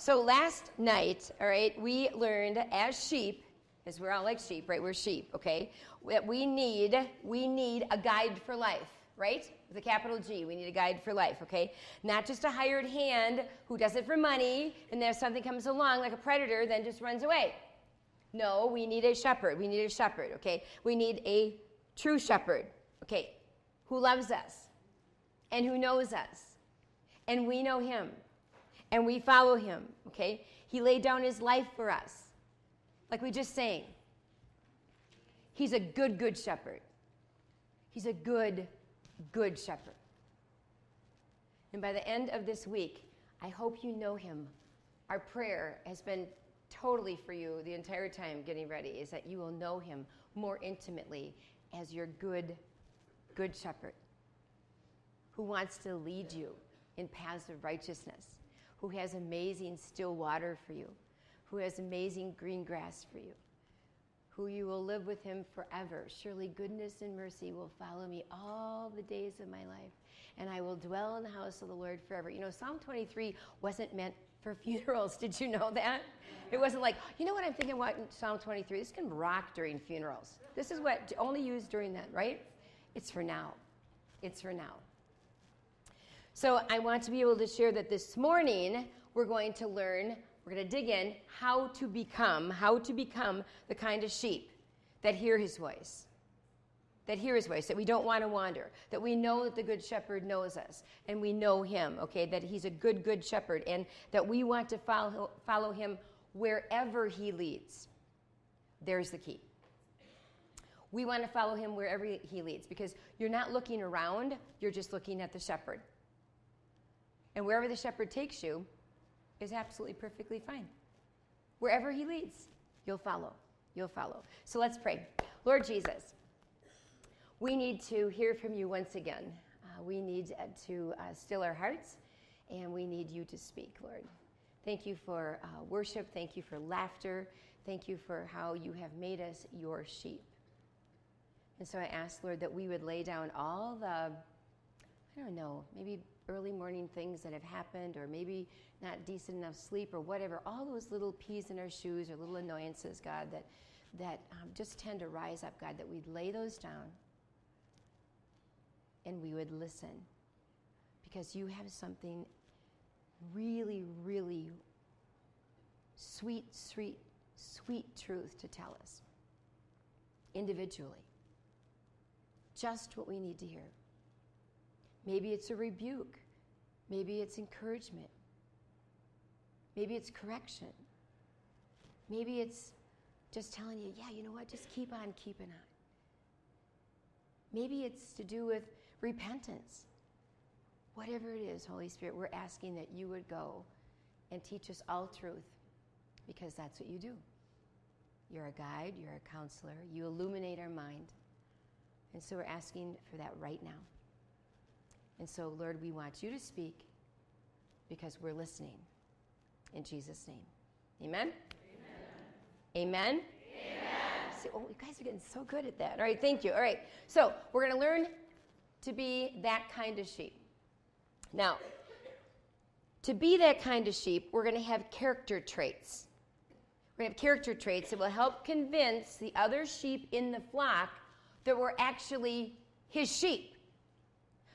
So last night, all right, we learned as sheep, as we're all like sheep, right? We're sheep, okay? That we need we need a guide for life, right? With a capital G, we need a guide for life, okay? Not just a hired hand who does it for money, and then if something comes along like a predator, then just runs away. No, we need a shepherd. We need a shepherd, okay? We need a true shepherd, okay, who loves us and who knows us. And we know him and we follow him, okay? He laid down his life for us, like we just sang. He's a good, good shepherd. He's a good, good shepherd. And by the end of this week, I hope you know him. Our prayer has been totally for you the entire time getting ready is that you will know him more intimately as your good, good shepherd who wants to lead you in paths of righteousness, who has amazing still water for you, who has amazing green grass for you, who you will live with him forever. Surely goodness and mercy will follow me all the days of my life, and I will dwell in the house of the Lord forever. You know, Psalm 23 wasn't meant for funerals. Did you know that? It wasn't like, you know what I'm thinking about Psalm 23? This can rock during funerals. This is what only used during that, right? It's for now. It's for now. So I want to be able to share that this morning we're going to learn, we're going to dig in how to become, how to become the kind of sheep that hear his voice that hear his voice, that we don't want to wander, that we know that the good shepherd knows us and we know him, okay, that he's a good, good shepherd, and that we want to follow, follow him wherever he leads. There's the key. We want to follow him wherever he leads because you're not looking around, you're just looking at the shepherd. And wherever the shepherd takes you is absolutely perfectly fine. Wherever he leads, you'll follow. You'll follow. So let's pray. Lord Jesus, we need to hear from you once again. Uh, we need uh, to uh, still our hearts, and we need you to speak, Lord. Thank you for uh, worship. Thank you for laughter. Thank you for how you have made us your sheep. And so I ask, Lord, that we would lay down all the, I don't know, maybe early morning things that have happened, or maybe not decent enough sleep, or whatever, all those little peas in our shoes or little annoyances, God, that, that um, just tend to rise up, God, that we'd lay those down and we would listen because you have something really, really sweet, sweet, sweet truth to tell us individually. Just what we need to hear. Maybe it's a rebuke, maybe it's encouragement, maybe it's correction, maybe it's just telling you, yeah, you know what, just keep on keeping on. Maybe it's to do with repentance. Whatever it is, Holy Spirit, we're asking that you would go and teach us all truth because that's what you do. You're a guide, you're a counselor, you illuminate our mind. And so we're asking for that right now. And so, Lord, we want you to speak because we're listening. In Jesus' name. Amen? Amen? Amen? Amen. See, oh, you guys are getting so good at that. All right, thank you. All right, so we're going to learn to be that kind of sheep. Now, to be that kind of sheep, we're going to have character traits. We're going to have character traits that will help convince the other sheep in the flock that we're actually his sheep.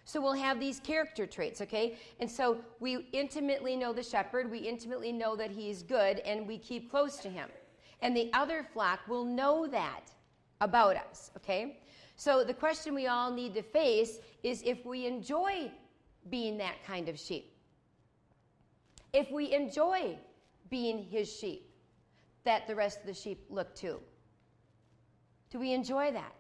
So we'll have these character traits, okay? And so we intimately know the shepherd, we intimately know that he's good, and we keep close to him. And the other flock will know that about us, okay? So the question we all need to face is if we enjoy being that kind of sheep. If we enjoy being his sheep that the rest of the sheep look to. Do we enjoy that?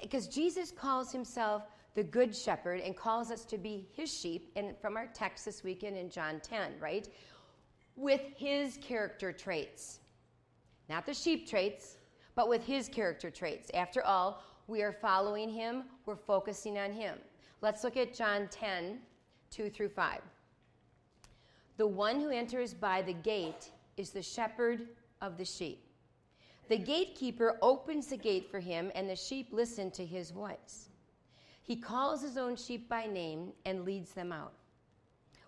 Because Jesus calls himself the good shepherd and calls us to be his sheep and from our text this weekend in John 10, right? With his character traits. Not the sheep traits, but with his character traits. After all, we are following him, we're focusing on him. Let's look at John 10, 2 through 5. The one who enters by the gate is the shepherd of the sheep. The gatekeeper opens the gate for him, and the sheep listen to his voice. He calls his own sheep by name and leads them out.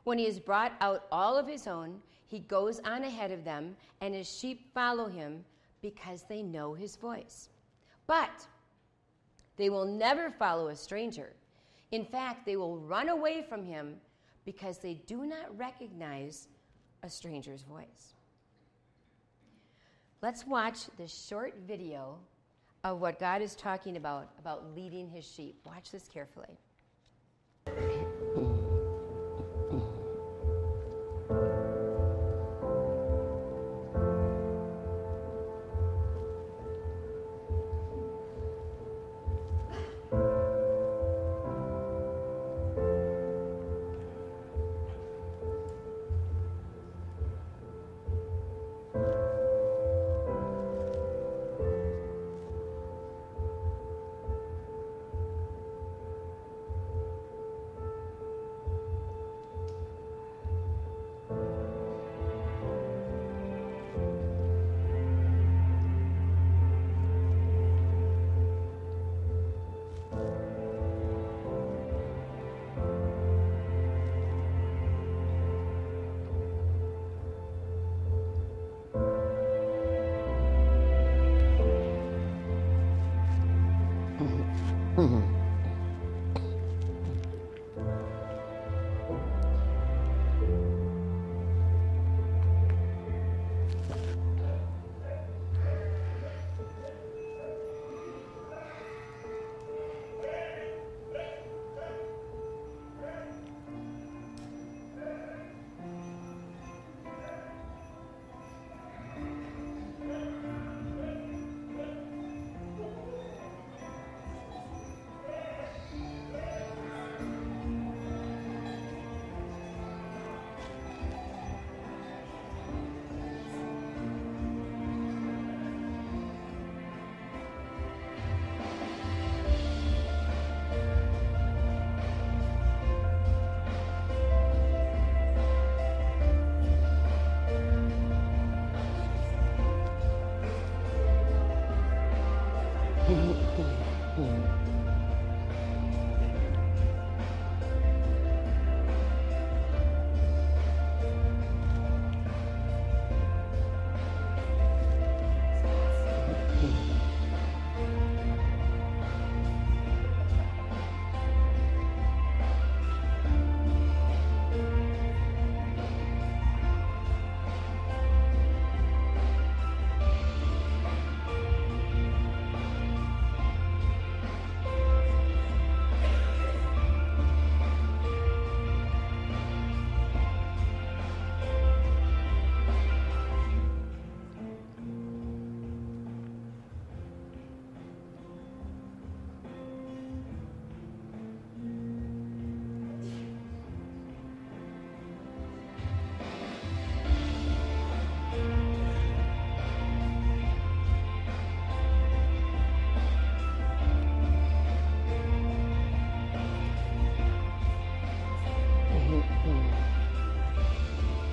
When he has brought out all of his own, he goes on ahead of them, and his sheep follow him because they know his voice. But they will never follow a stranger. In fact, they will run away from him because they do not recognize a stranger's voice. Let's watch this short video of what God is talking about, about leading his sheep. Watch this carefully.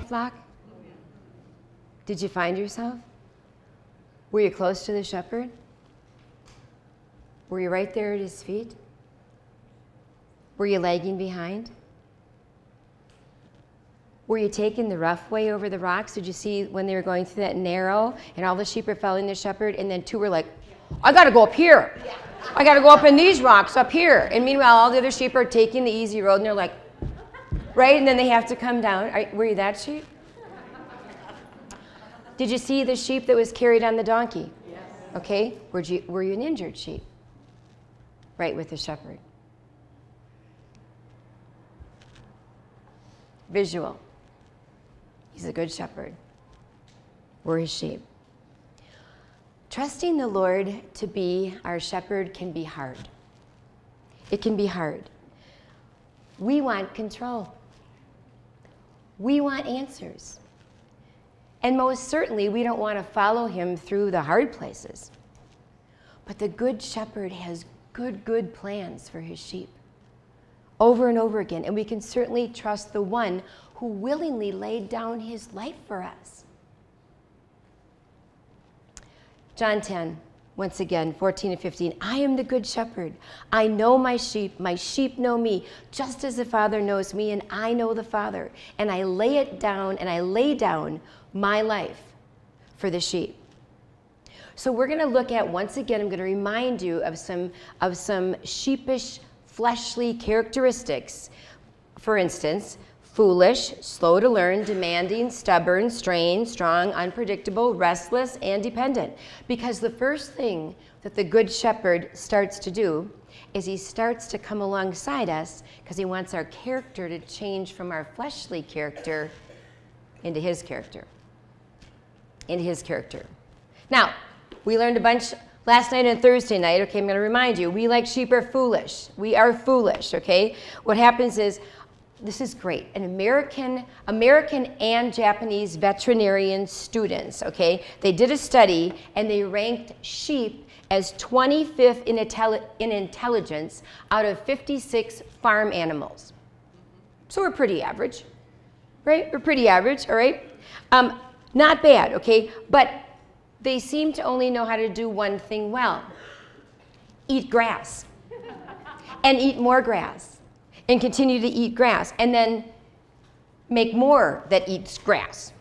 Flock? Did you find yourself? Were you close to the shepherd? Were you right there at his feet? Were you lagging behind? Were you taking the rough way over the rocks? Did you see when they were going through that narrow and all the sheep are following the shepherd? And then two were like, I got to go up here. I got to go up in these rocks up here. And meanwhile, all the other sheep are taking the easy road and they're like, right? And then they have to come down. Are, were you that sheep? Did you see the sheep that was carried on the donkey? Yes. Okay. Were you, were you an injured sheep? Right with the shepherd. Visual. He's a good shepherd. We're his sheep. Trusting the Lord to be our shepherd can be hard. It can be hard. We want control. We want answers. And most certainly, we don't want to follow him through the hard places. But the Good Shepherd has good, good plans for his sheep over and over again. And we can certainly trust the one who willingly laid down his life for us. John 10, once again, 14 and 15. I am the good shepherd. I know my sheep. My sheep know me, just as the Father knows me, and I know the Father. And I lay it down, and I lay down my life for the sheep. So we're going to look at once again. I'm going to remind you of some of some sheepish, fleshly characteristics. For instance, foolish, slow to learn, demanding, stubborn, strained, strong, unpredictable, restless, and dependent. Because the first thing that the good shepherd starts to do is he starts to come alongside us because he wants our character to change from our fleshly character into his character. Into his character. Now, we learned a bunch last night and Thursday night. Okay, I'm going to remind you we like sheep are foolish. We are foolish, okay? What happens is this is great. An American, American and Japanese veterinarian students, okay, they did a study and they ranked sheep as 25th in, intelli- in intelligence out of 56 farm animals. So we're pretty average, right? We're pretty average, all right? Um, not bad, okay? But they seem to only know how to do one thing well eat grass and eat more grass and continue to eat grass and then make more that eats grass.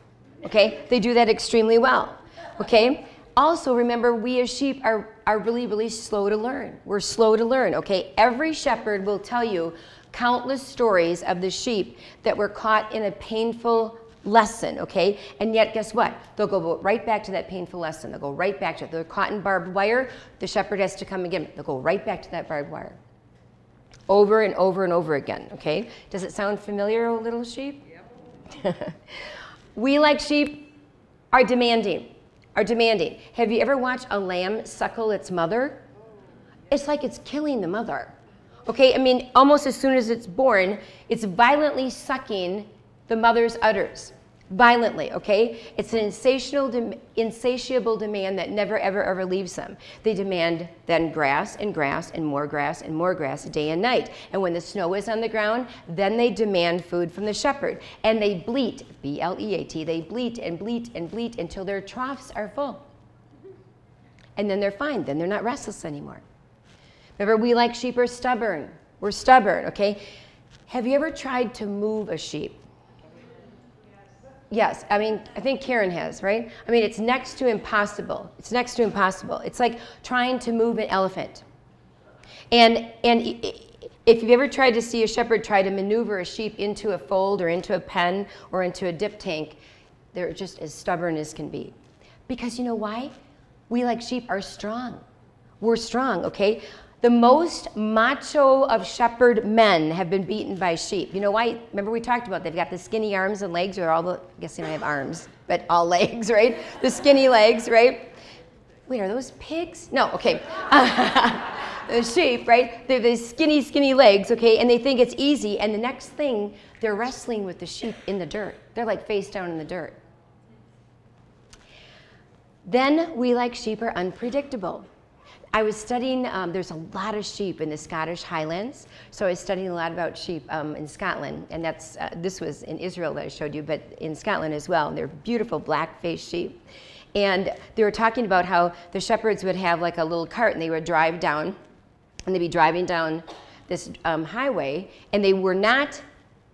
Okay? They do that extremely well. Okay? Also, remember, we as sheep are, are really, really slow to learn. We're slow to learn. Okay? Every shepherd will tell you countless stories of the sheep that were caught in a painful lesson, okay? And yet, guess what? They'll go right back to that painful lesson. They'll go right back to it. They're caught in barbed wire. The shepherd has to come again. They'll go right back to that barbed wire over and over and over again, okay? Does it sound familiar, O little sheep? Yep. we, like sheep, are demanding, are demanding. Have you ever watched a lamb suckle its mother? It's like it's killing the mother. Okay, I mean, almost as soon as it's born, it's violently sucking the mother's udders violently, okay? It's an insatiable, de- insatiable demand that never, ever, ever leaves them. They demand then grass and grass and more grass and more grass day and night. And when the snow is on the ground, then they demand food from the shepherd. And they bleat, B L E A T, they bleat and bleat and bleat until their troughs are full. And then they're fine, then they're not restless anymore. Remember, we like sheep are stubborn. We're stubborn, okay? Have you ever tried to move a sheep? Yes, I mean, I think Karen has, right? I mean, it's next to impossible. It's next to impossible. It's like trying to move an elephant. And, and if you've ever tried to see a shepherd try to maneuver a sheep into a fold or into a pen or into a dip tank, they're just as stubborn as can be. Because you know why? We, like sheep, are strong. We're strong, okay? The most macho of shepherd men have been beaten by sheep. You know why? Remember we talked about they've got the skinny arms and legs, or all the, I guess they don't have arms, but all legs, right? The skinny legs, right? Wait, are those pigs? No, okay. the sheep, right? They have these skinny, skinny legs, okay, and they think it's easy, and the next thing, they're wrestling with the sheep in the dirt. They're like face down in the dirt. Then we, like sheep, are unpredictable. I was studying, um, there's a lot of sheep in the Scottish Highlands. So I was studying a lot about sheep um, in Scotland. And that's, uh, this was in Israel that I showed you, but in Scotland as well. And they're beautiful black faced sheep. And they were talking about how the shepherds would have like a little cart and they would drive down, and they'd be driving down this um, highway, and they were not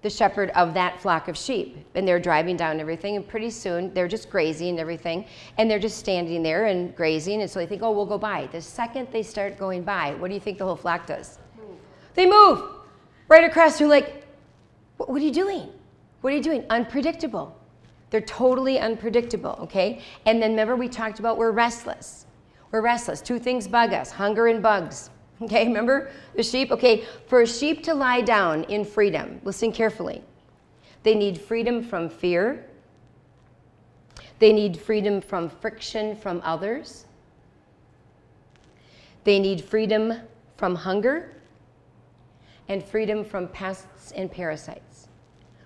the shepherd of that flock of sheep. And they're driving down everything, and pretty soon they're just grazing and everything, and they're just standing there and grazing. And so they think, oh, we'll go by. The second they start going by, what do you think the whole flock does? Move. They move right across. They're like, what are you doing? What are you doing? Unpredictable. They're totally unpredictable, okay? And then remember, we talked about we're restless. We're restless. Two things bug us hunger and bugs. Okay, remember the sheep? Okay, for a sheep to lie down in freedom, listen carefully. They need freedom from fear. They need freedom from friction from others. They need freedom from hunger and freedom from pests and parasites.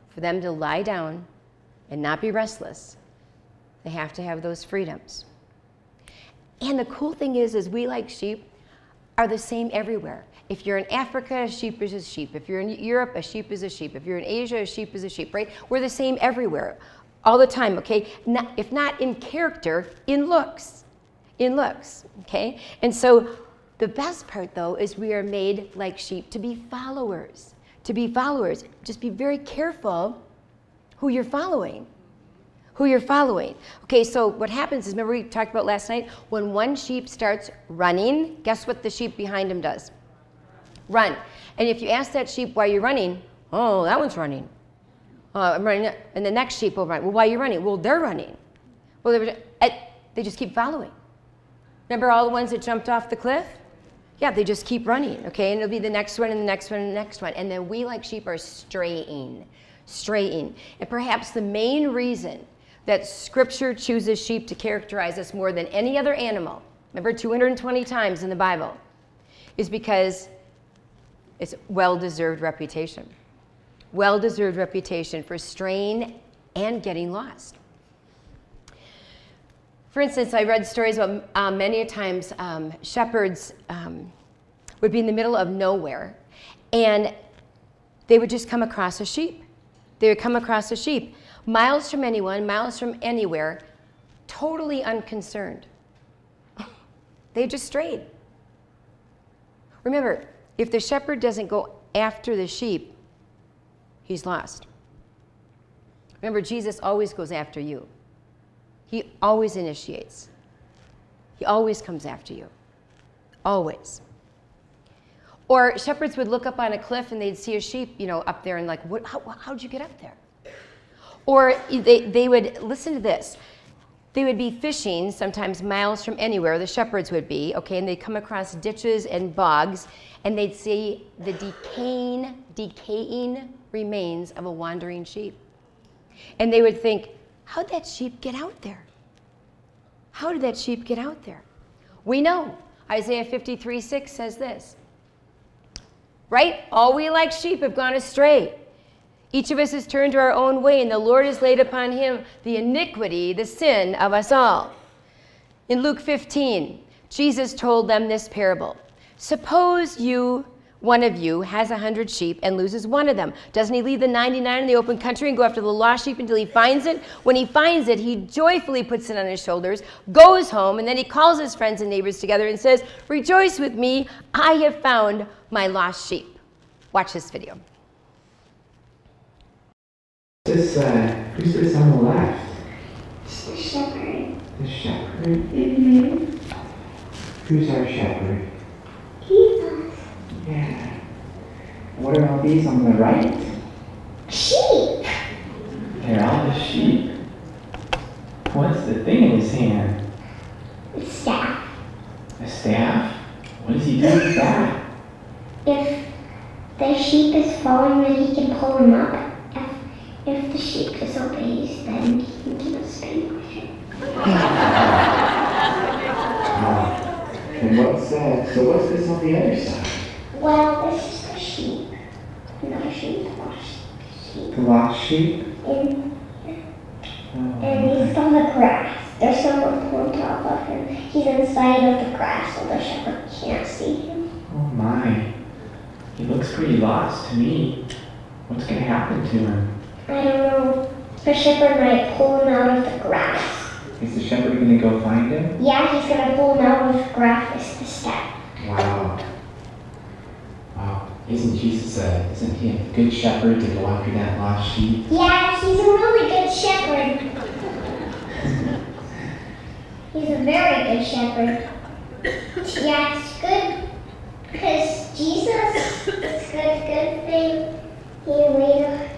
For them to lie down and not be restless, they have to have those freedoms. And the cool thing is, is we like sheep, are the same everywhere. If you're in Africa, a sheep is a sheep. If you're in Europe, a sheep is a sheep. If you're in Asia, a sheep is a sheep, right? We're the same everywhere, all the time, okay? Not, if not in character, in looks. in looks, okay? And so the best part, though, is we are made like sheep to be followers. To be followers. Just be very careful who you're following. Who you're following. Okay, so what happens is, remember we talked about last night? When one sheep starts running, guess what the sheep behind him does? Run. And if you ask that sheep why you're running, oh, that one's running. Uh, I'm running. And the next sheep will run. Well, why are you running? Well, they're running. Well, they, were, they just keep following. Remember all the ones that jumped off the cliff? Yeah, they just keep running, okay? And it'll be the next one and the next one and the next one. And then we, like sheep, are straying, straying. And perhaps the main reason that Scripture chooses sheep to characterize us more than any other animal, remember 220 times in the Bible, is because it's well deserved reputation. Well deserved reputation for straying and getting lost. For instance, I read stories about um, many times um, shepherds um, would be in the middle of nowhere and they would just come across a sheep. They would come across a sheep, miles from anyone, miles from anywhere, totally unconcerned. they just strayed. Remember, if the shepherd doesn't go after the sheep, he's lost. Remember, Jesus always goes after you. He always initiates. He always comes after you. Always. Or shepherds would look up on a cliff and they'd see a sheep, you know, up there and like, what, how, how'd you get up there? Or they, they would, listen to this, they would be fishing sometimes miles from anywhere, the shepherds would be, okay, and they'd come across ditches and bogs and they'd see the decaying, decaying remains of a wandering sheep. And they would think, how'd that sheep get out there? How did that sheep get out there? We know. Isaiah 53 6 says this. Right? All we like sheep have gone astray. Each of us has turned to our own way, and the Lord has laid upon him the iniquity, the sin of us all. In Luke 15, Jesus told them this parable Suppose you one of you has a hundred sheep and loses one of them. Doesn't he leave the 99 in the open country and go after the lost sheep until he finds it? When he finds it, he joyfully puts it on his shoulders, goes home, and then he calls his friends and neighbors together and says, Rejoice with me, I have found my lost sheep. Watch this video. This, uh, who's this on the left? The shepherd. The shepherd? Mm-hmm. Who's our shepherd? Jesus. Yeah. What are all these on the right? Sheep. They're all the sheep. What's the thing in his hand? The staff. A staff? What does he do with that? If the sheep is falling, then he can pull him up. If, the sheep disobeys, then he can just spank it. Oh. And what's uh, so what's this on the other side? Well, this is the sheep. Another sheep. Lost sheep. The lost sheep? And, Oh, and he's on the grass. There's someone on top of him. He's inside of the grass, so the shepherd can't see him. oh my. He looks pretty lost to me. What's gonna happen to him? I don't know. The shepherd might pull him out of the grass. Is the shepherd gonna go find him? Yeah, he's gonna pull him out of the grass with the staff. Wow. Wow. Isn't Jesus a, isn't he a good shepherd to go after that lost sheep? Yeah, he's a really good shepherd. he's a very good shepherd. Yeah, it's good because Jesus is good, good thing. He laid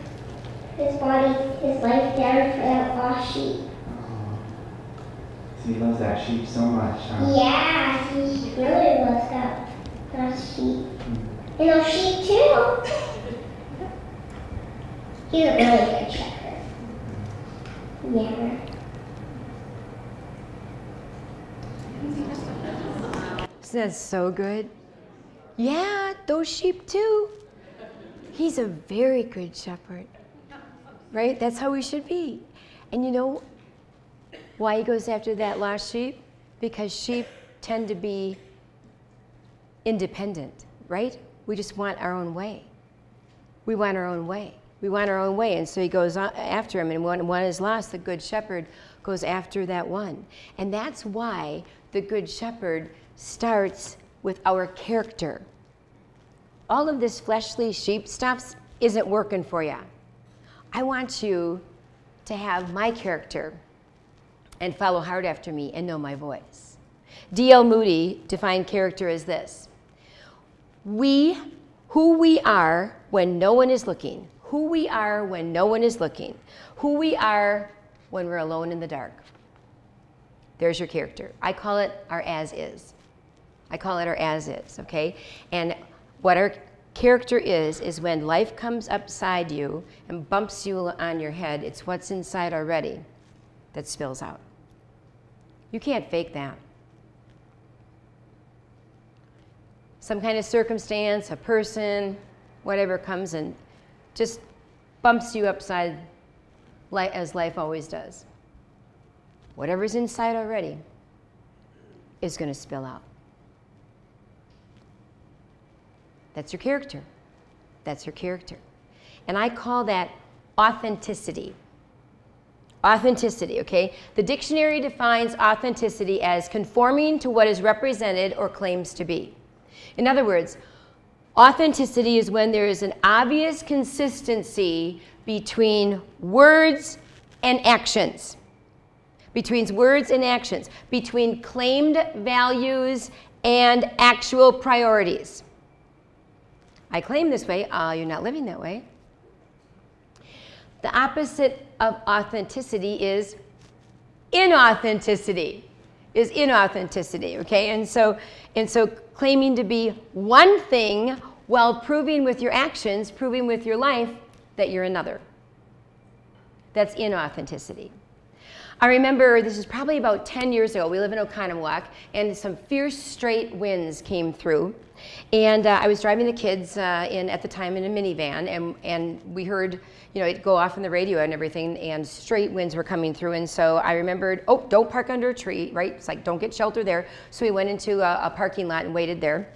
his body, his life down for that lost sheep. Oh. So he loves that sheep so much, huh? Yeah, he really loves that, that sheep. Hmm. And those sheep too. He's a really good shepherd. Yeah. That's so good. Yeah, those sheep too. He's a very good shepherd. Right? That's how we should be. And you know why he goes after that lost sheep? Because sheep tend to be independent, right? We just want our own way. We want our own way. We want our own way. And so he goes after him, and when one is lost, the good shepherd goes after that one. And that's why the Good Shepherd starts with our character. All of this fleshly sheep stuff isn't working for you. I want you to have my character and follow hard after me and know my voice. D.L. Moody defined character as this We, who we are when no one is looking, who we are when no one is looking, who we are when we're alone in the dark. There's your character. I call it our as is. I call it our as is, okay? And what our character is, is when life comes upside you and bumps you on your head, it's what's inside already that spills out. You can't fake that. Some kind of circumstance, a person, whatever comes and just bumps you upside as life always does. Whatever's inside already is going to spill out. That's your character. That's your character. And I call that authenticity. Authenticity, okay? The dictionary defines authenticity as conforming to what is represented or claims to be. In other words, authenticity is when there is an obvious consistency between words and actions. Between words and actions, between claimed values and actual priorities. I claim this way, uh, you're not living that way. The opposite of authenticity is inauthenticity. Is inauthenticity, okay? And so, and so claiming to be one thing while proving with your actions, proving with your life that you're another. That's inauthenticity. I remember this is probably about 10 years ago. We live in Oconomowoc, and some fierce straight winds came through. And uh, I was driving the kids uh, in at the time in a minivan, and, and we heard you know it go off on the radio and everything, and straight winds were coming through. And so I remembered, oh, don't park under a tree, right? It's like don't get shelter there. So we went into a, a parking lot and waited there,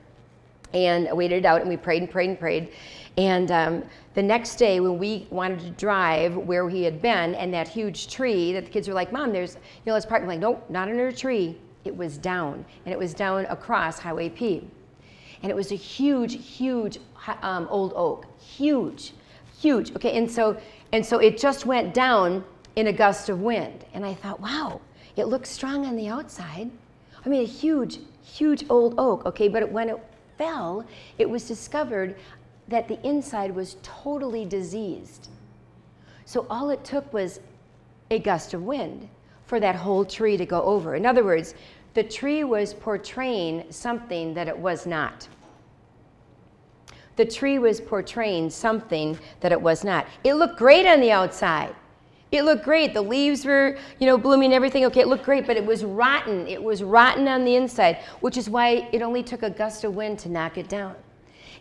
and waited it out, and we prayed and prayed and prayed. And um, the next day, when we wanted to drive where he had been, and that huge tree, that the kids were like, "Mom, there's you know, let's park." I'm like, "Nope, not under a tree." It was down, and it was down across Highway P and it was a huge, huge um, old oak, huge, huge. Okay, and so and so it just went down in a gust of wind, and I thought, wow, it looks strong on the outside. I mean, a huge, huge old oak. Okay, but when it fell, it was discovered that the inside was totally diseased. So all it took was a gust of wind for that whole tree to go over. In other words, the tree was portraying something that it was not. The tree was portraying something that it was not. It looked great on the outside. It looked great. The leaves were, you know, blooming, everything. Okay, it looked great, but it was rotten. It was rotten on the inside, which is why it only took a gust of wind to knock it down.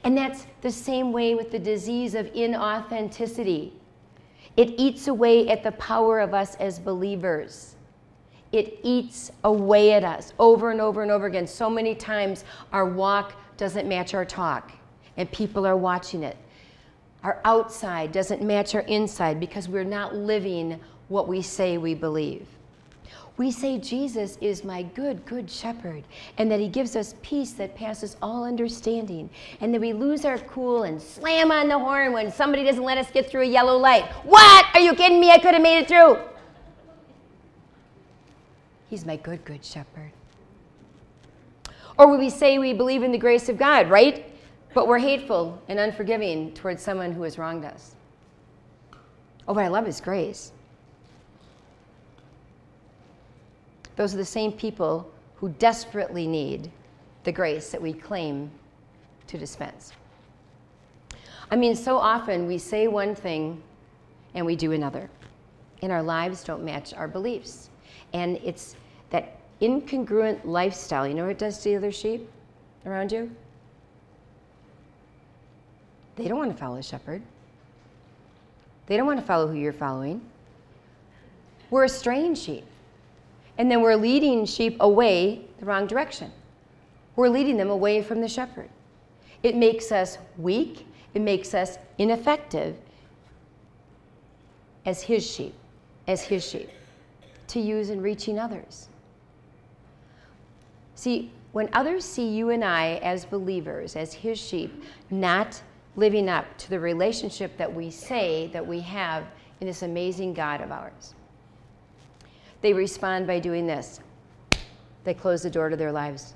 And that's the same way with the disease of inauthenticity. It eats away at the power of us as believers it eats away at us over and over and over again. So many times our walk doesn't match our talk, and people are watching it. Our outside doesn't match our inside because we're not living what we say we believe. We say Jesus is my good, good shepherd, and that he gives us peace that passes all understanding, and that we lose our cool and slam on the horn when somebody doesn't let us get through a yellow light. What? Are you kidding me? I could have made it through. He's my good, good shepherd. Or would we say we believe in the grace of God, right? But we're hateful and unforgiving towards someone who has wronged us. Oh, but I love his grace. Those are the same people who desperately need the grace that we claim to dispense. I mean, so often we say one thing and we do another, and our lives don't match our beliefs. And it's that incongruent lifestyle. You know what it does to the other sheep around you? They don't want to follow a shepherd. They don't want to follow who you're following. We're a strange sheep. And then we're leading sheep away the wrong direction. We're leading them away from the shepherd. It makes us weak, it makes us ineffective as his sheep, as his sheep, to use in reaching others. See, when others see you and I as believers, as his sheep, not living up to the relationship that we say that we have in this amazing God of ours, they respond by doing this they close the door to their lives.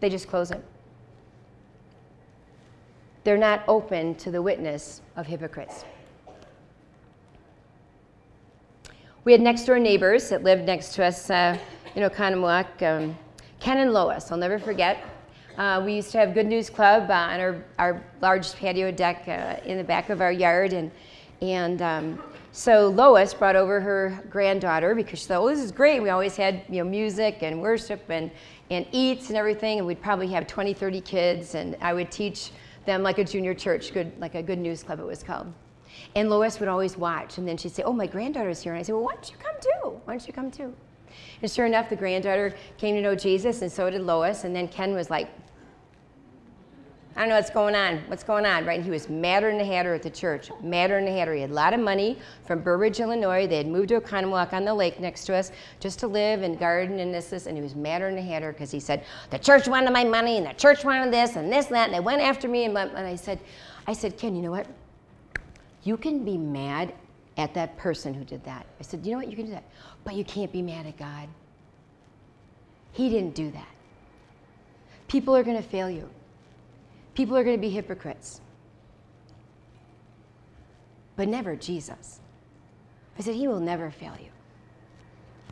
They just close it. They're not open to the witness of hypocrites. We had next door neighbors that lived next to us uh, in Oconomowoc, um, Ken and Lois. I'll never forget. Uh, we used to have Good News Club uh, on our, our large patio deck uh, in the back of our yard, and, and um, so Lois brought over her granddaughter because she thought, "Oh, this is great." We always had you know music and worship and and eats and everything, and we'd probably have 20, 30 kids, and I would teach them like a junior church, good like a Good News Club it was called. And Lois would always watch, and then she'd say, "Oh, my granddaughter's here," and I'd say, "Well, why don't you come too? Why don't you come too?" And sure enough, the granddaughter came to know Jesus, and so did Lois. And then Ken was like, I don't know what's going on. What's going on, right? And he was madder than a hatter at the church. Madder than a hatter. He had a lot of money from Burr Ridge, Illinois. They had moved to Oconomowoc on the lake next to us just to live and garden and this, this. And he was madder than a hatter because he said, the church wanted my money and the church wanted this and this and that. And they went after me. And, and I said, I said, Ken, you know what? You can be mad at that person who did that. I said, you know what? You can do that. But you can't be mad at God. He didn't do that. People are going to fail you. People are going to be hypocrites. But never Jesus. I said, He will never fail you.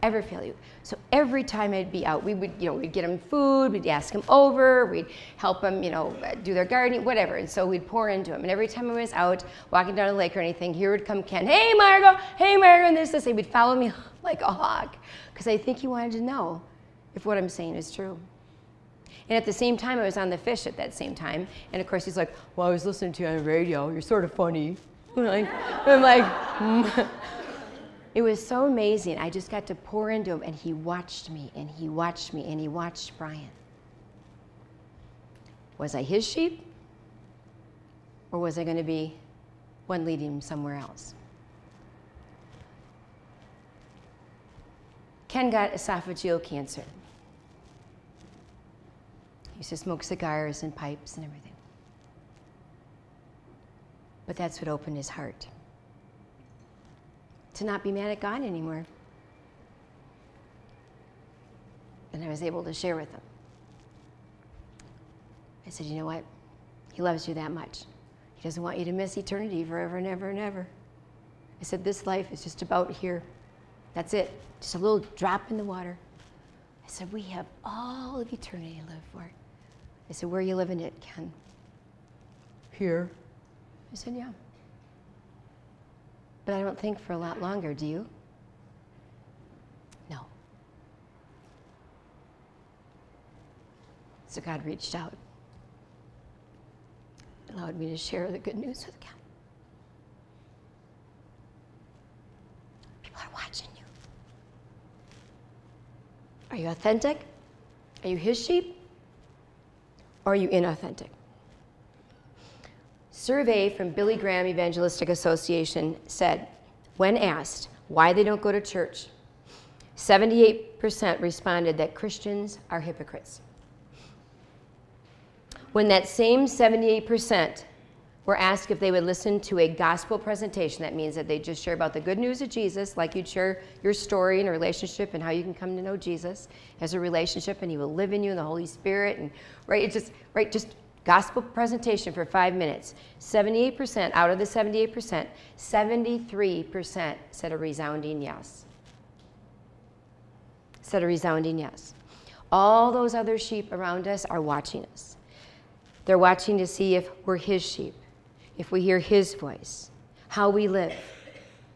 Ever fail you. So every time I'd be out, we would, you know, we'd get them food, we'd ask them over, we'd help them, you know, do their gardening, whatever. And so we'd pour into them. And every time I was out walking down the lake or anything, here would come Ken, hey, Margo, hey, Margo, and this, this. He would follow me like a hawk because I think he wanted to know if what I'm saying is true. And at the same time, I was on the fish at that same time. And of course, he's like, Well, I was listening to you on the radio. You're sort of funny. I'm like, mm. It was so amazing. I just got to pour into him, and he watched me, and he watched me, and he watched Brian. Was I his sheep? Or was I going to be one leading him somewhere else? Ken got esophageal cancer He used to smoke cigars and pipes and everything. But that's what opened his heart to not be mad at God anymore. And I was able to share with him. I said, You know what? He loves you that much. He doesn't want you to miss eternity forever and ever and ever. I said, This life is just about here. That's it. Just a little drop in the water. I said, We have all of eternity to live for. I said, Where are you living it, Ken? Here. I said, Yeah. But I don't think for a lot longer, do you? No. So God reached out, allowed me to share the good news with Ken. People are watching you. Are you authentic? Are you his sheep? Or are you inauthentic? Survey from Billy Graham Evangelistic Association said, when asked why they don't go to church, 78% responded that Christians are hypocrites. When that same 78% were asked if they would listen to a gospel presentation. That means that they just share about the good news of Jesus, like you'd share your story and a relationship and how you can come to know Jesus as a relationship and he will live in you in the Holy Spirit. And right, it's just right, just gospel presentation for five minutes. 78% out of the 78%, 73% said a resounding yes. Said a resounding yes. All those other sheep around us are watching us. They're watching to see if we're his sheep if we hear His voice, how we live,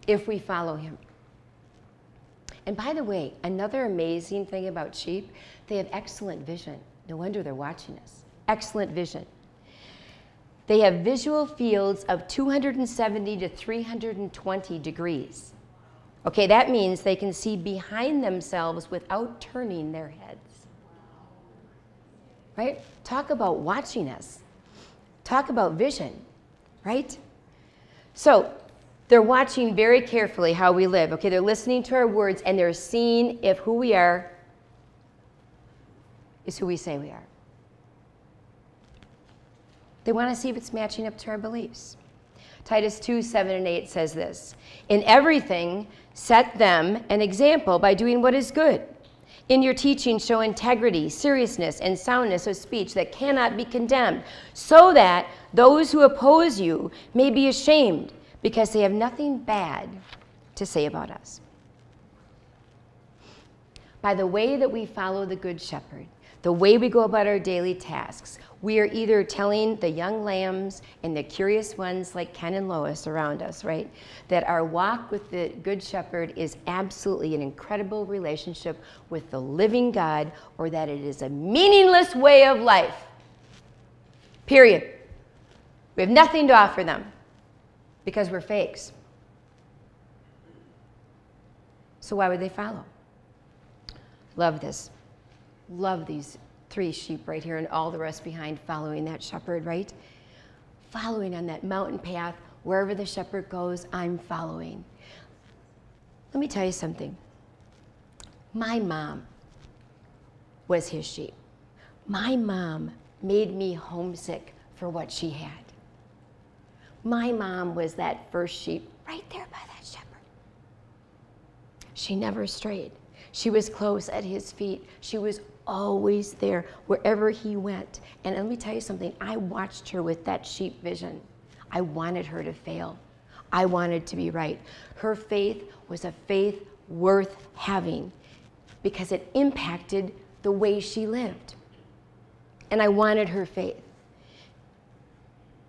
if we follow Him. And by the way, another amazing thing about sheep, they have excellent vision. No wonder they're watching us. Excellent vision. They have visual fields of 270 to 320 degrees. Okay, that means they can see behind themselves without turning their heads. Right? Talk about watching us. Talk about vision right? So they're watching very carefully how we live. Okay, they're listening to our words and they're seeing if who we are is who we say we are. They want to see if it's matching up to our beliefs. Titus 2 7 and 8 says this In everything, set them an example by doing what is good. In your teaching, show integrity, seriousness, and soundness of speech that cannot be condemned, so that those who oppose you may be ashamed because they have nothing bad to say about us. By the way that we follow the Good Shepherd, the way we go about our daily tasks, we are either telling the young lambs and the curious ones like Ken and Lois around us, right, that our walk with the Good Shepherd is absolutely an incredible relationship with the living God, or that it is a meaningless way of life. Period. We have nothing to offer them because we're fakes. So why would they follow? Love this. Love these three sheep right here and all the rest behind following that shepherd, right? Following on that mountain path, wherever the shepherd goes, I'm following. Let me tell you something. My mom was his sheep. My mom made me homesick for what she had. My mom was that first sheep right there by that shepherd. She never strayed. She was close at his feet. She was always there wherever he went. And let me tell you something I watched her with that sheep vision. I wanted her to fail, I wanted to be right. Her faith was a faith worth having because it impacted the way she lived. And I wanted her faith.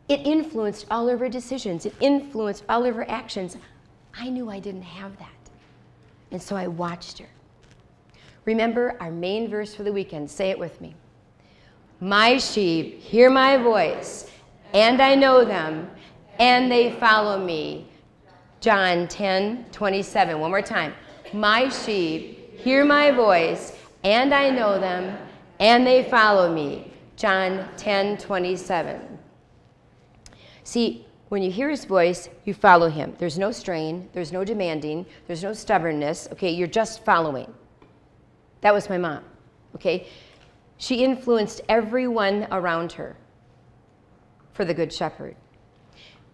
It influenced all of her decisions, it influenced all of her actions. I knew I didn't have that. And so I watched her. Remember our main verse for the weekend. Say it with me. My sheep hear my voice, and I know them, and they follow me. John 10 27. One more time. My sheep hear my voice, and I know them, and they follow me. John 10 27. See, when you hear his voice, you follow him. There's no strain, there's no demanding, there's no stubbornness. Okay, you're just following. That was my mom, okay? She influenced everyone around her for the Good Shepherd.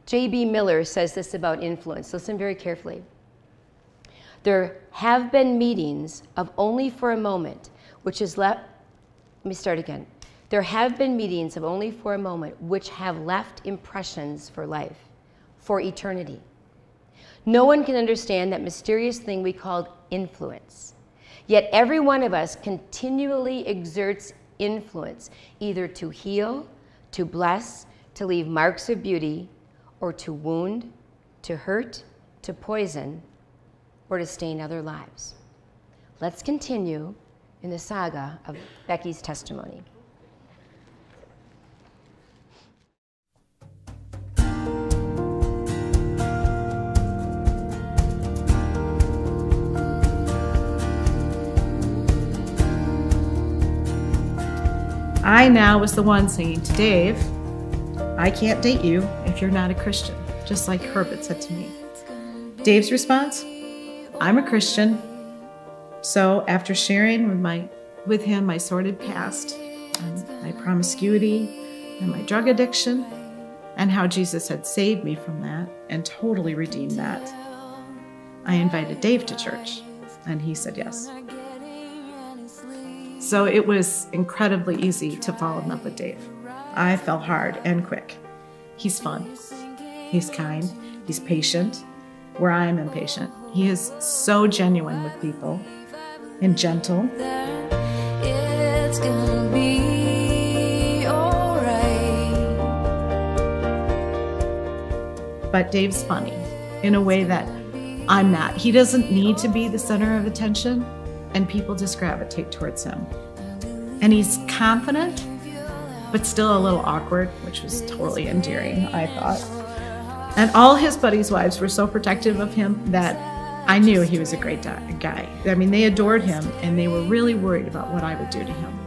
J.B. Miller says this about influence. Listen very carefully. There have been meetings of only for a moment, which has left. Let me start again. There have been meetings of only for a moment, which have left impressions for life, for eternity. No one can understand that mysterious thing we call influence. Yet every one of us continually exerts influence, either to heal, to bless, to leave marks of beauty, or to wound, to hurt, to poison, or to stain other lives. Let's continue in the saga of Becky's testimony. I now was the one saying to Dave, I can't date you if you're not a Christian, just like Herbert said to me. Dave's response, I'm a Christian. So after sharing with my with him my sordid past and my promiscuity and my drug addiction and how Jesus had saved me from that and totally redeemed that, I invited Dave to church and he said yes. So it was incredibly easy to fall in love with Dave. I fell hard and quick. He's fun, he's kind, he's patient, where I'm impatient. He is so genuine with people and gentle. But Dave's funny in a way that I'm not. He doesn't need to be the center of attention and people just gravitate towards him. And he's confident, but still a little awkward, which was totally endearing, I thought. And all his buddies' wives were so protective of him that I knew he was a great guy. I mean, they adored him and they were really worried about what I would do to him.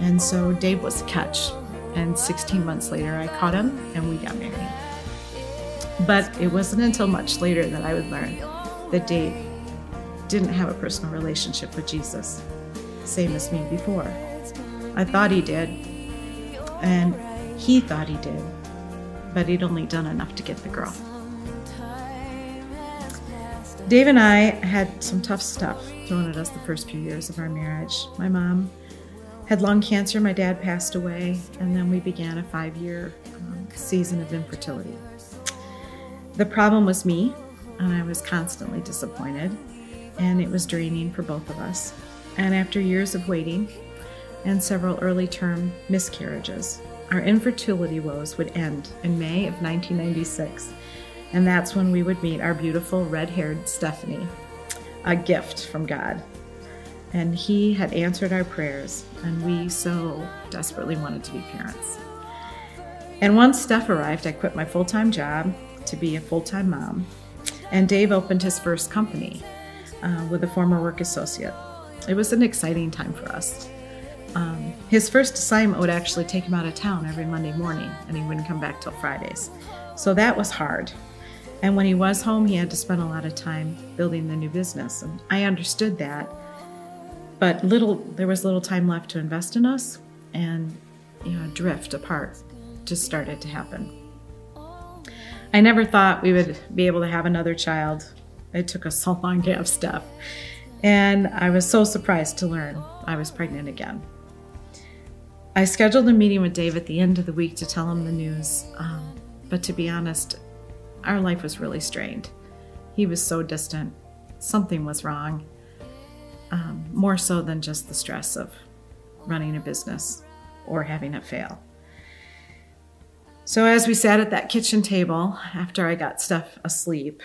And so Dave was the catch. And 16 months later, I caught him and we got married. But it wasn't until much later that I would learn that Dave didn't have a personal relationship with Jesus, same as me before. I thought he did. And he thought he did. But he'd only done enough to get the girl. Dave and I had some tough stuff thrown at us the first few years of our marriage. My mom had lung cancer, my dad passed away, and then we began a five year um, season of infertility. The problem was me, and I was constantly disappointed, and it was draining for both of us. And after years of waiting and several early term miscarriages, our infertility woes would end in May of 1996 and that's when we would meet our beautiful red haired Stephanie, a gift from God. And He had answered our prayers, and we so desperately wanted to be parents. And once Steph arrived, I quit my full time job to be a full time mom. And Dave opened his first company uh, with a former work associate. It was an exciting time for us. Um, his first assignment would actually take him out of town every Monday morning, and he wouldn't come back till Fridays. So that was hard. And when he was home, he had to spend a lot of time building the new business. And I understood that. But little there was little time left to invest in us and you know, drift apart just started to happen. I never thought we would be able to have another child. It took us so long to have Steph. And I was so surprised to learn I was pregnant again. I scheduled a meeting with Dave at the end of the week to tell him the news. Um, but to be honest, our life was really strained. He was so distant. Something was wrong, um, more so than just the stress of running a business or having it fail. So, as we sat at that kitchen table after I got Steph asleep,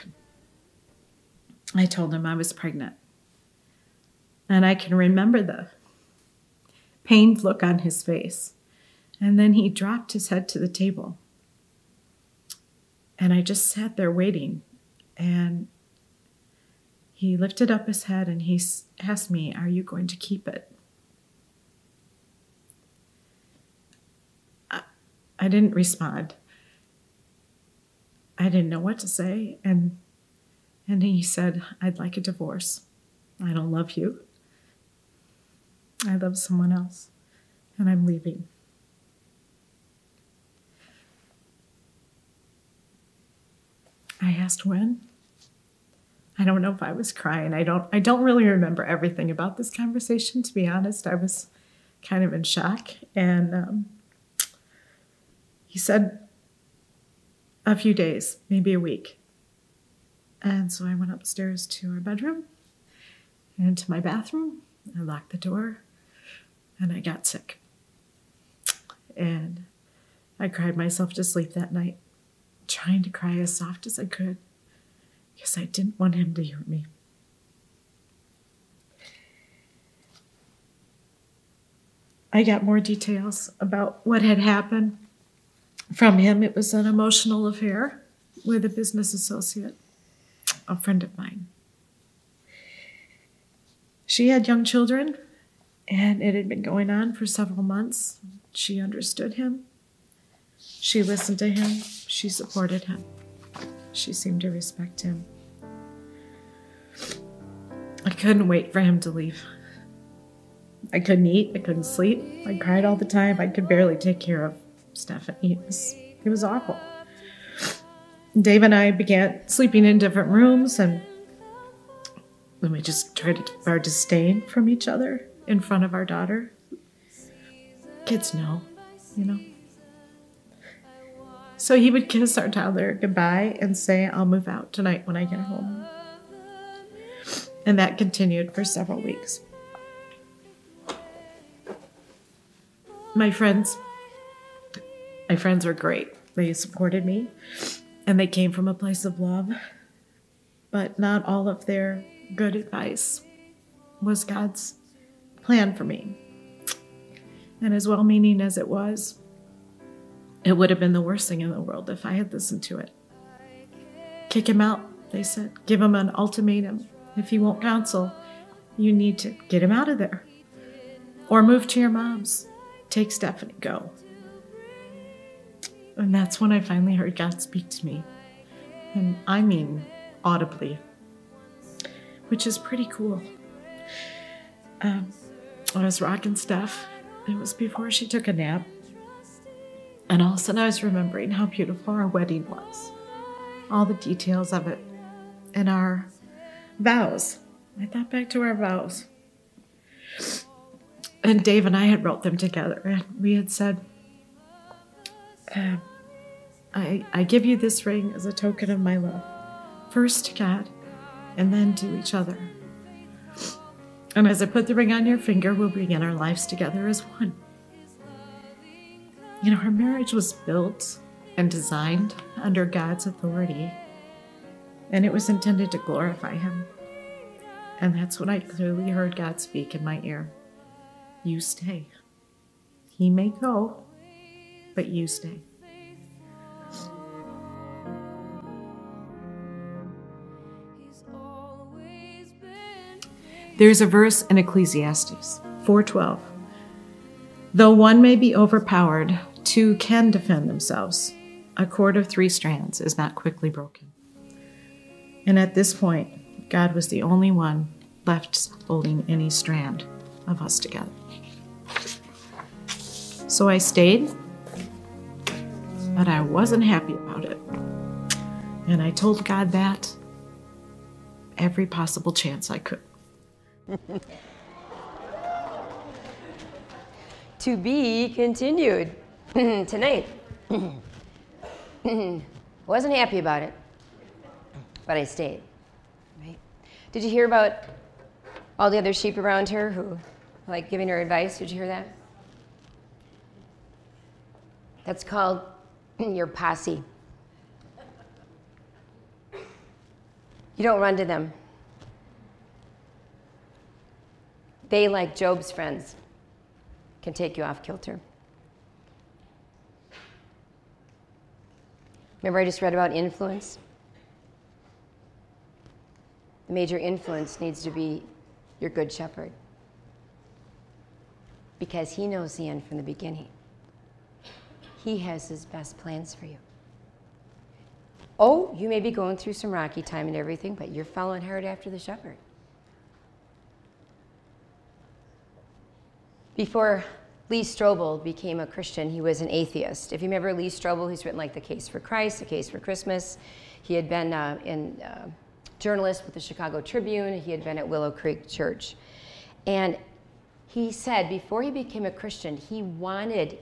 I told him I was pregnant. And I can remember the pained look on his face. And then he dropped his head to the table and I just sat there waiting. And he lifted up his head and he asked me, Are you going to keep it? I, I didn't respond. I didn't know what to say. And, and he said, I'd like a divorce. I don't love you. I love someone else. And I'm leaving. I asked when. I don't know if I was crying. I don't I don't really remember everything about this conversation to be honest. I was kind of in shock and um, he said a few days, maybe a week. And so I went upstairs to our bedroom and to my bathroom. I locked the door and I got sick. And I cried myself to sleep that night trying to cry as soft as I could because I didn't want him to hear me. I got more details about what had happened from him. It was an emotional affair with a business associate, a friend of mine. She had young children, and it had been going on for several months. She understood him. She listened to him. She supported him. She seemed to respect him. I couldn't wait for him to leave. I couldn't eat. I couldn't sleep. I cried all the time. I could barely take care of Stephanie. It was, it was awful. Dave and I began sleeping in different rooms, and then we just tried to keep our disdain from each other in front of our daughter. Kids know, you know. So he would kiss our toddler goodbye and say, I'll move out tonight when I get home. And that continued for several weeks. My friends, my friends were great. They supported me and they came from a place of love, but not all of their good advice was God's plan for me. And as well meaning as it was, it would have been the worst thing in the world if I had listened to it. Kick him out, they said. Give him an ultimatum. If he won't counsel, you need to get him out of there. Or move to your mom's. Take Stephanie, go. And that's when I finally heard God speak to me. And I mean audibly, which is pretty cool. Um, I was rocking Steph It was before she took a nap. And all of a sudden, I was remembering how beautiful our wedding was, all the details of it, and our vows. I thought back to our vows. And Dave and I had wrote them together, and we had said, uh, I, I give you this ring as a token of my love, first to God, and then to each other. And as I put the ring on your finger, we'll begin our lives together as one. You know, our marriage was built and designed under God's authority, and it was intended to glorify Him. And that's when I clearly heard God speak in my ear You stay. He may go, but you stay. There's a verse in Ecclesiastes 4:12 Though one may be overpowered, two can defend themselves. A cord of three strands is not quickly broken. And at this point, God was the only one left holding any strand of us together. So I stayed, but I wasn't happy about it. And I told God that every possible chance I could. to be continued tonight. Wasn't happy about it, but I stayed. Right? Did you hear about all the other sheep around her who, like, giving her advice? Did you hear that? That's called your posse. You don't run to them. They, like Job's friends, can take you off kilter. Remember, I just read about influence? The major influence needs to be your good shepherd because he knows the end from the beginning. He has his best plans for you. Oh, you may be going through some rocky time and everything, but you're following hard after the shepherd. Before Lee Strobel became a Christian, he was an atheist. If you remember Lee Strobel, he's written like The Case for Christ, The Case for Christmas. He had been uh, uh, journalist with the Chicago Tribune. He had been at Willow Creek Church. And he said before he became a Christian, he wanted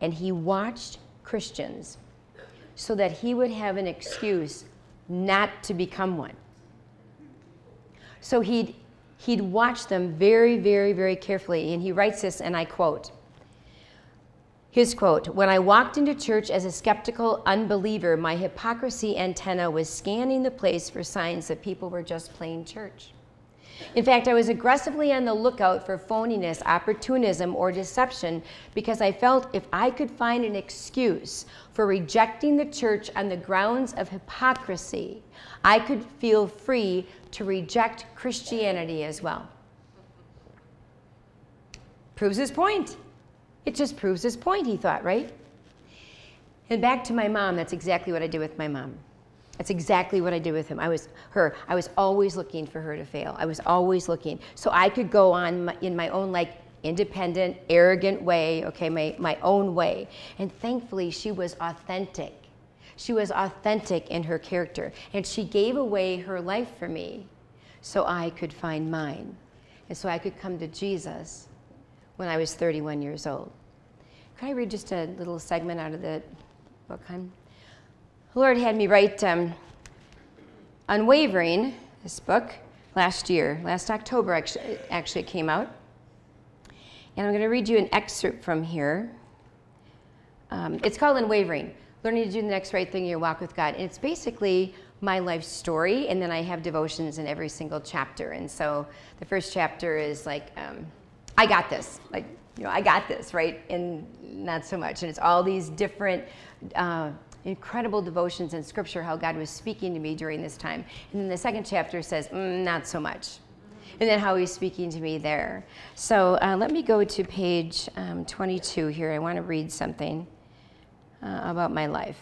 and he watched Christians so that he would have an excuse not to become one. So he'd he'd watch them very, very, very carefully. And he writes this, and I quote his quote When I walked into church as a skeptical unbeliever, my hypocrisy antenna was scanning the place for signs that people were just playing church. In fact, I was aggressively on the lookout for phoniness, opportunism, or deception because I felt if I could find an excuse for rejecting the church on the grounds of hypocrisy, I could feel free to reject Christianity as well. Proves his point. It just proves his point, he thought, right? And back to my mom, that's exactly what I did with my mom. That's exactly what I did with him. I was her. I was always looking for her to fail. I was always looking. So I could go on my, in my own like independent, arrogant way, okay, my, my own way. And thankfully she was authentic. She was authentic in her character. And she gave away her life for me so I could find mine. And so I could come to Jesus when I was 31 years old. Could I read just a little segment out of the book, hon? The Lord had me write um, Unwavering, this book, last year. Last October, actually, actually, it came out. And I'm going to read you an excerpt from here. Um, it's called Unwavering Learning to Do the Next Right Thing in Your Walk with God. And it's basically my life story, and then I have devotions in every single chapter. And so the first chapter is like, um, I got this. Like, you know, I got this, right? And not so much. And it's all these different uh, incredible devotions in scripture, how God was speaking to me during this time. And then the second chapter says, mm, not so much. And then how he's speaking to me there. So uh, let me go to page um, 22 here. I want to read something uh, about my life.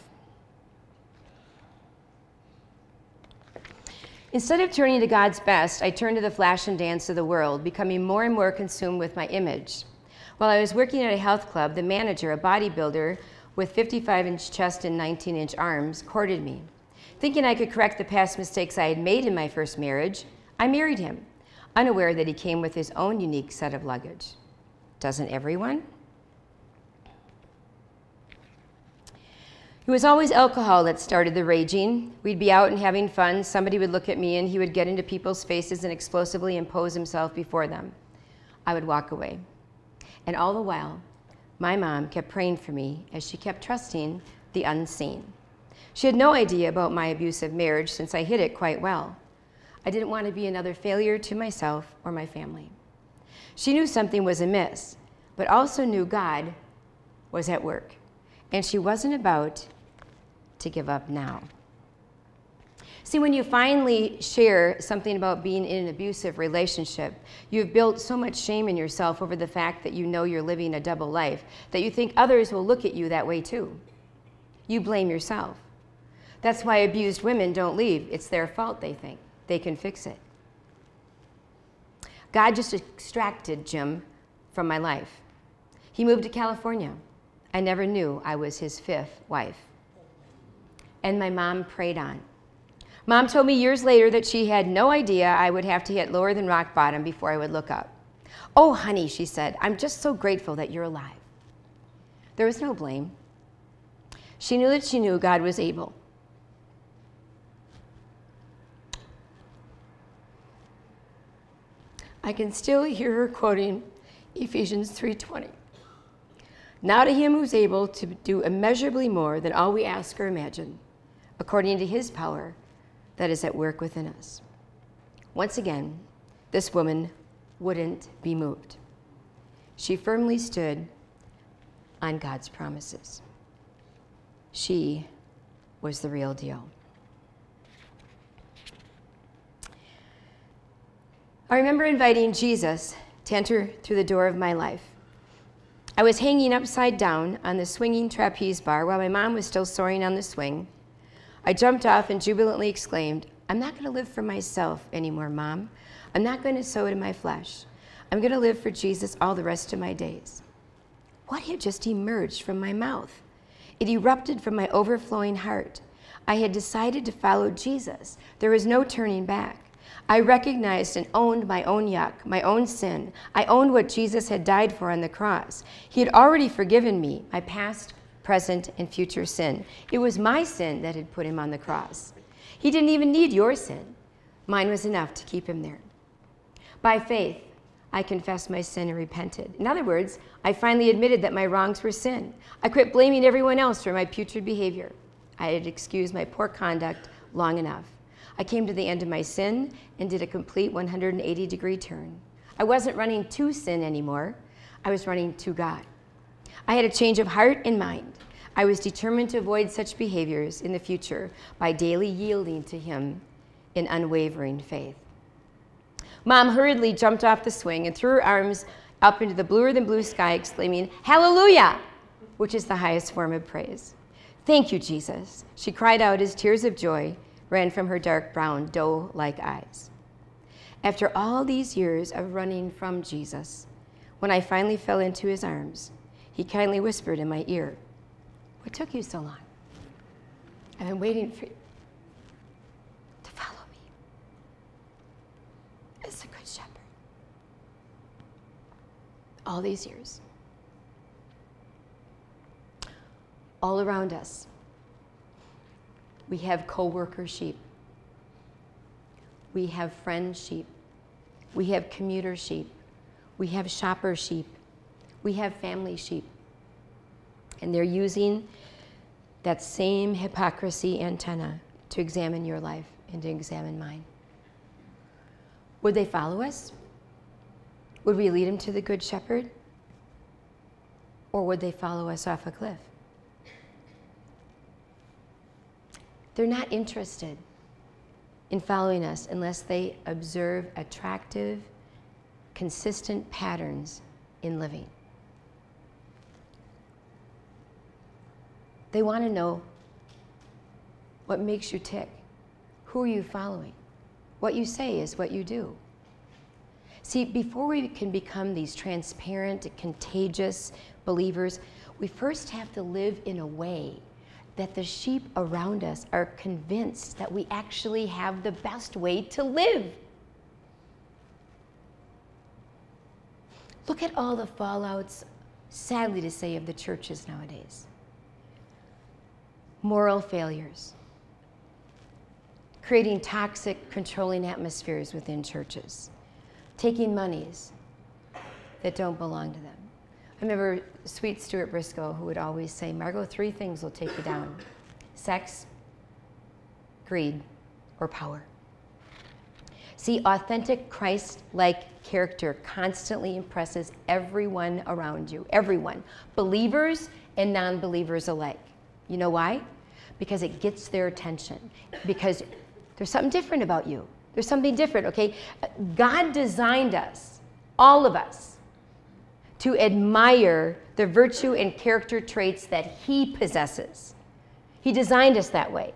Instead of turning to God's best, I turned to the flash and dance of the world, becoming more and more consumed with my image. While I was working at a health club, the manager, a bodybuilder with 55 inch chest and 19 inch arms, courted me. Thinking I could correct the past mistakes I had made in my first marriage, I married him, unaware that he came with his own unique set of luggage. Doesn't everyone? It was always alcohol that started the raging. We'd be out and having fun. Somebody would look at me and he would get into people's faces and explosively impose himself before them. I would walk away. And all the while, my mom kept praying for me as she kept trusting the unseen. She had no idea about my abusive marriage since I hid it quite well. I didn't want to be another failure to myself or my family. She knew something was amiss, but also knew God was at work, and she wasn't about to give up now. See, when you finally share something about being in an abusive relationship, you've built so much shame in yourself over the fact that you know you're living a double life that you think others will look at you that way too. You blame yourself. That's why abused women don't leave. It's their fault, they think. They can fix it. God just extracted Jim from my life. He moved to California. I never knew I was his fifth wife. And my mom prayed on. Mom told me years later that she had no idea I would have to hit lower than rock bottom before I would look up. Oh, honey, she said, I'm just so grateful that you're alive. There was no blame. She knew that she knew God was able. I can still hear her quoting Ephesians 3:20. Now to him who's able to do immeasurably more than all we ask or imagine, according to his power that is at work within us. Once again, this woman wouldn't be moved. She firmly stood on God's promises. She was the real deal. I remember inviting Jesus to enter through the door of my life. I was hanging upside down on the swinging trapeze bar while my mom was still soaring on the swing. I jumped off and jubilantly exclaimed, I'm not going to live for myself anymore, Mom. I'm not going to sow it in my flesh. I'm going to live for Jesus all the rest of my days. What had just emerged from my mouth? It erupted from my overflowing heart. I had decided to follow Jesus. There was no turning back. I recognized and owned my own yuck, my own sin. I owned what Jesus had died for on the cross. He had already forgiven me, my past, present, and future sin. It was my sin that had put him on the cross. He didn't even need your sin. Mine was enough to keep him there. By faith, I confessed my sin and repented. In other words, I finally admitted that my wrongs were sin. I quit blaming everyone else for my putrid behavior. I had excused my poor conduct long enough. I came to the end of my sin and did a complete 180 degree turn. I wasn't running to sin anymore, I was running to God. I had a change of heart and mind. I was determined to avoid such behaviors in the future by daily yielding to Him in unwavering faith. Mom hurriedly jumped off the swing and threw her arms up into the bluer than blue sky, exclaiming, Hallelujah! which is the highest form of praise. Thank you, Jesus. She cried out as tears of joy ran from her dark brown, doe like eyes. After all these years of running from Jesus, when I finally fell into his arms, he kindly whispered in my ear, What took you so long? I've been waiting for you to follow me Good Shepherd. All these years. All around us, we have co-worker sheep. We have friend sheep. We have commuter sheep. We have shopper sheep. We have family sheep. And they're using that same hypocrisy antenna to examine your life and to examine mine. Would they follow us? Would we lead them to the Good Shepherd? Or would they follow us off a cliff? They're not interested in following us unless they observe attractive, consistent patterns in living. They want to know what makes you tick. Who are you following? What you say is what you do. See, before we can become these transparent, contagious believers, we first have to live in a way that the sheep around us are convinced that we actually have the best way to live. Look at all the fallouts, sadly to say, of the churches nowadays moral failures, creating toxic, controlling atmospheres within churches, taking monies that don't belong to them. I remember sweet Stuart Briscoe who would always say, Margot, three things will take you down sex, greed, or power. See, authentic Christ like character constantly impresses everyone around you, everyone, believers and non believers alike. You know why? Because it gets their attention. Because there's something different about you. There's something different, okay? God designed us, all of us, to admire the virtue and character traits that He possesses. He designed us that way.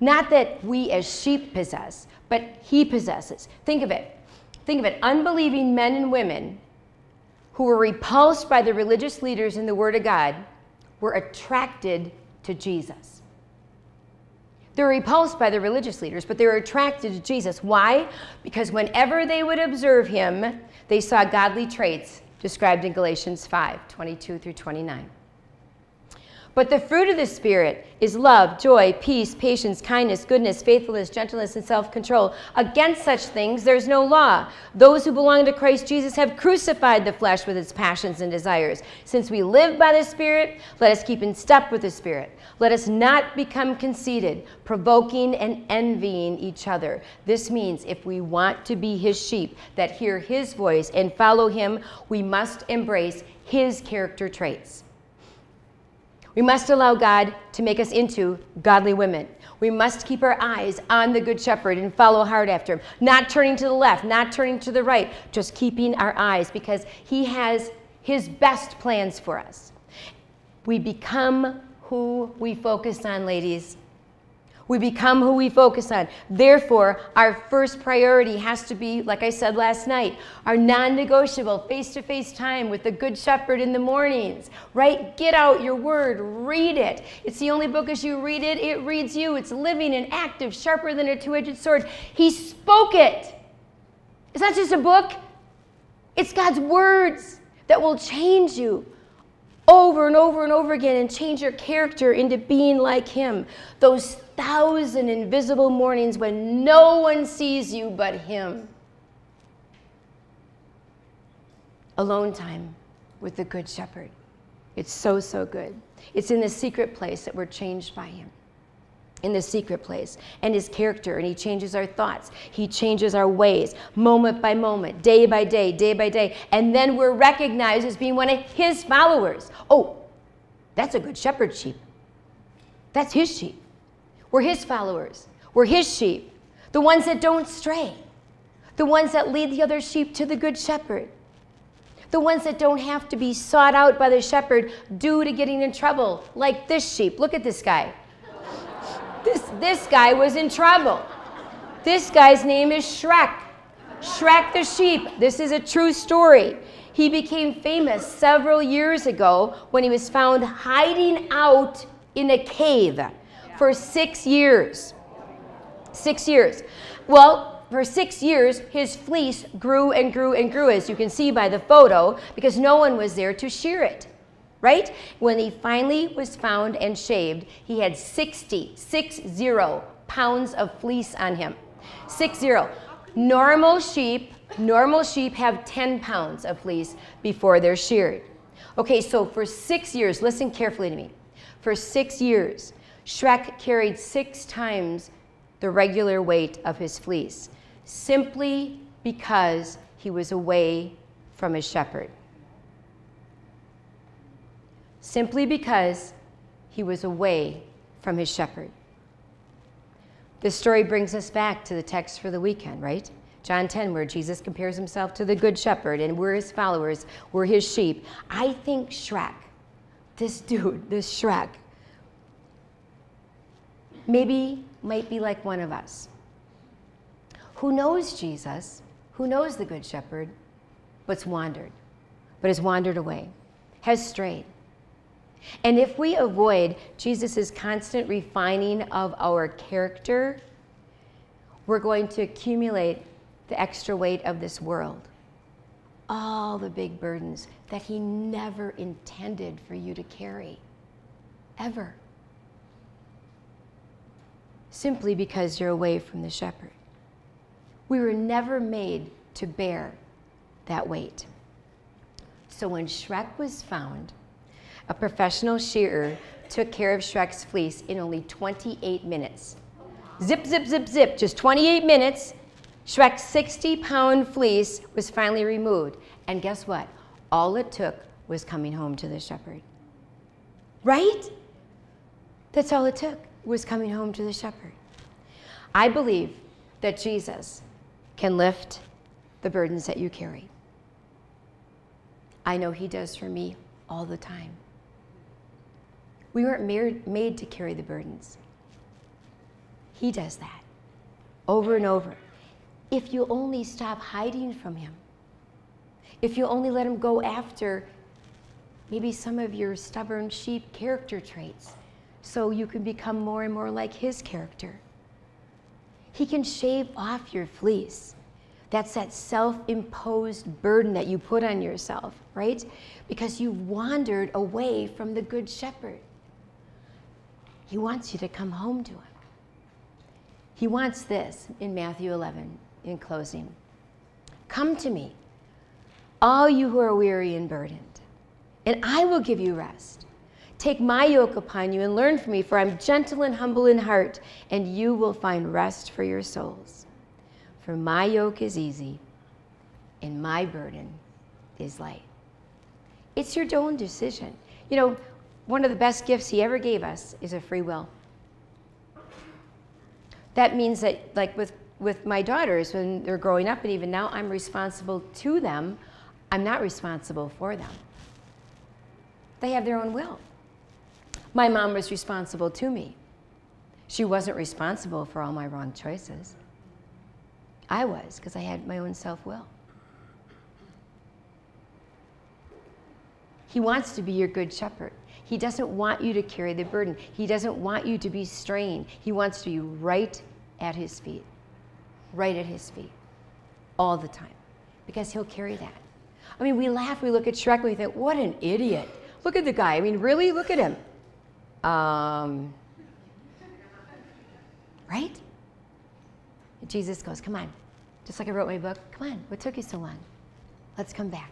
Not that we as sheep possess, but He possesses. Think of it. Think of it. Unbelieving men and women who were repulsed by the religious leaders in the Word of God were attracted to Jesus. They were repulsed by the religious leaders, but they were attracted to Jesus. Why? Because whenever they would observe him, they saw godly traits described in Galatians 5 22 through 29. But the fruit of the Spirit is love, joy, peace, patience, kindness, goodness, faithfulness, gentleness, and self control. Against such things there's no law. Those who belong to Christ Jesus have crucified the flesh with its passions and desires. Since we live by the Spirit, let us keep in step with the Spirit. Let us not become conceited, provoking and envying each other. This means if we want to be His sheep that hear His voice and follow Him, we must embrace His character traits. We must allow God to make us into godly women. We must keep our eyes on the Good Shepherd and follow hard after him, not turning to the left, not turning to the right, just keeping our eyes because he has his best plans for us. We become who we focus on, ladies. We become who we focus on. Therefore, our first priority has to be, like I said last night, our non negotiable face to face time with the Good Shepherd in the mornings, right? Get out your word, read it. It's the only book as you read it, it reads you. It's living and active, sharper than a two edged sword. He spoke it. It's not just a book, it's God's words that will change you over and over and over again and change your character into being like Him. Those thousand invisible mornings when no one sees you but Him. Alone time with the Good Shepherd. It's so, so good. It's in the secret place that we're changed by Him. In the secret place, and His character, and He changes our thoughts. He changes our ways, moment by moment, day by day, day by day. And then we're recognized as being one of His followers. Oh, that's a Good Shepherd sheep. That's His sheep. We're His followers. We're His sheep, the ones that don't stray, the ones that lead the other sheep to the Good Shepherd, the ones that don't have to be sought out by the shepherd due to getting in trouble, like this sheep. Look at this guy. This, this guy was in trouble. This guy's name is Shrek. Shrek the sheep. This is a true story. He became famous several years ago when he was found hiding out in a cave for six years. Six years. Well, for six years, his fleece grew and grew and grew, as you can see by the photo, because no one was there to shear it. Right? When he finally was found and shaved, he had 60, six zero pounds of fleece on him. Six zero. Normal sheep, normal sheep have 10 pounds of fleece before they're sheared. Okay, so for six years, listen carefully to me. For six years, Shrek carried six times the regular weight of his fleece, simply because he was away from his shepherd. Simply because he was away from his shepherd. This story brings us back to the text for the weekend, right? John 10, where Jesus compares himself to the good shepherd, and we're his followers, we're his sheep. I think Shrek, this dude, this Shrek, maybe might be like one of us who knows Jesus, who knows the Good Shepherd, but's wandered, but has wandered away, has strayed. And if we avoid Jesus' constant refining of our character, we're going to accumulate the extra weight of this world. All the big burdens that He never intended for you to carry, ever. Simply because you're away from the shepherd. We were never made to bear that weight. So when Shrek was found, a professional shearer took care of Shrek's fleece in only 28 minutes. Zip, zip, zip, zip, just 28 minutes. Shrek's 60 pound fleece was finally removed. And guess what? All it took was coming home to the shepherd. Right? That's all it took was coming home to the shepherd. I believe that Jesus can lift the burdens that you carry. I know He does for me all the time. We weren't made to carry the burdens. He does that over and over. If you only stop hiding from Him, if you only let Him go after maybe some of your stubborn sheep character traits so you can become more and more like His character. He can shave off your fleece. That's that self imposed burden that you put on yourself, right? Because you've wandered away from the Good Shepherd. He wants you to come home to Him. He wants this in Matthew 11, in closing Come to me, all you who are weary and burdened, and I will give you rest. Take my yoke upon you and learn from me, for I'm gentle and humble in heart, and you will find rest for your souls. For my yoke is easy, and my burden is light. It's your own decision. You know, one of the best gifts he ever gave us is a free will. That means that, like with, with my daughters, when they're growing up, and even now, I'm responsible to them. I'm not responsible for them. They have their own will. My mom was responsible to me. She wasn't responsible for all my wrong choices. I was, because I had my own self will. He wants to be your good shepherd. He doesn't want you to carry the burden. He doesn't want you to be strained. He wants to be right at his feet, right at his feet, all the time, because he'll carry that. I mean, we laugh, we look at Shrek, we think, what an idiot. Look at the guy. I mean, really? Look at him. Um, right? Jesus goes, Come on. Just like I wrote my book, come on. What took you so long? Let's come back.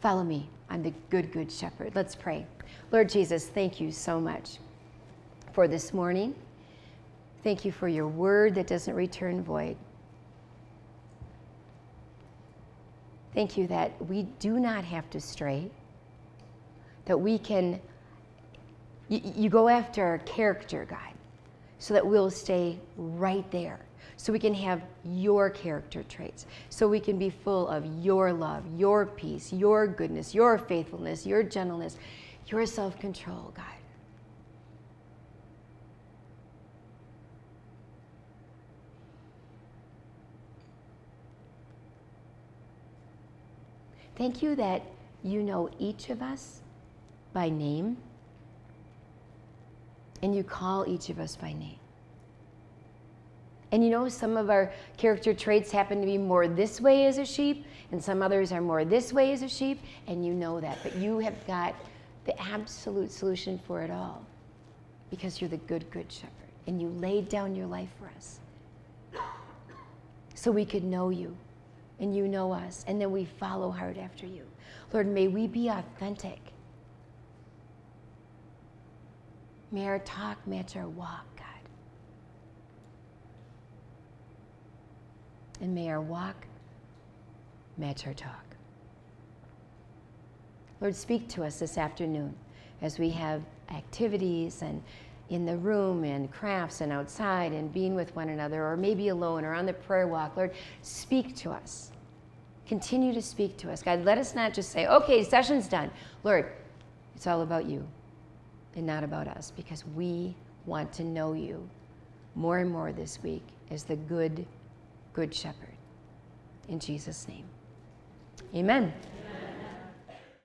Follow me. I'm the good, good shepherd. Let's pray. Lord Jesus, thank you so much for this morning. Thank you for your word that doesn't return void. Thank you that we do not have to stray, that we can you, you go after our character, God, so that we'll stay right there. So we can have your character traits. So we can be full of your love, your peace, your goodness, your faithfulness, your gentleness, your self control, God. Thank you that you know each of us by name and you call each of us by name. And you know, some of our character traits happen to be more this way as a sheep, and some others are more this way as a sheep, and you know that. But you have got the absolute solution for it all because you're the good, good shepherd, and you laid down your life for us so we could know you, and you know us, and then we follow hard after you. Lord, may we be authentic May our talk match our walk, God. And may our walk match our talk. Lord, speak to us this afternoon as we have activities and in the room and crafts and outside and being with one another, or maybe alone or on the prayer walk. Lord, speak to us. Continue to speak to us. God, let us not just say, okay, session's done. Lord, it's all about you and not about us because we want to know you more and more this week as the good, good shepherd. In Jesus' name. Amen.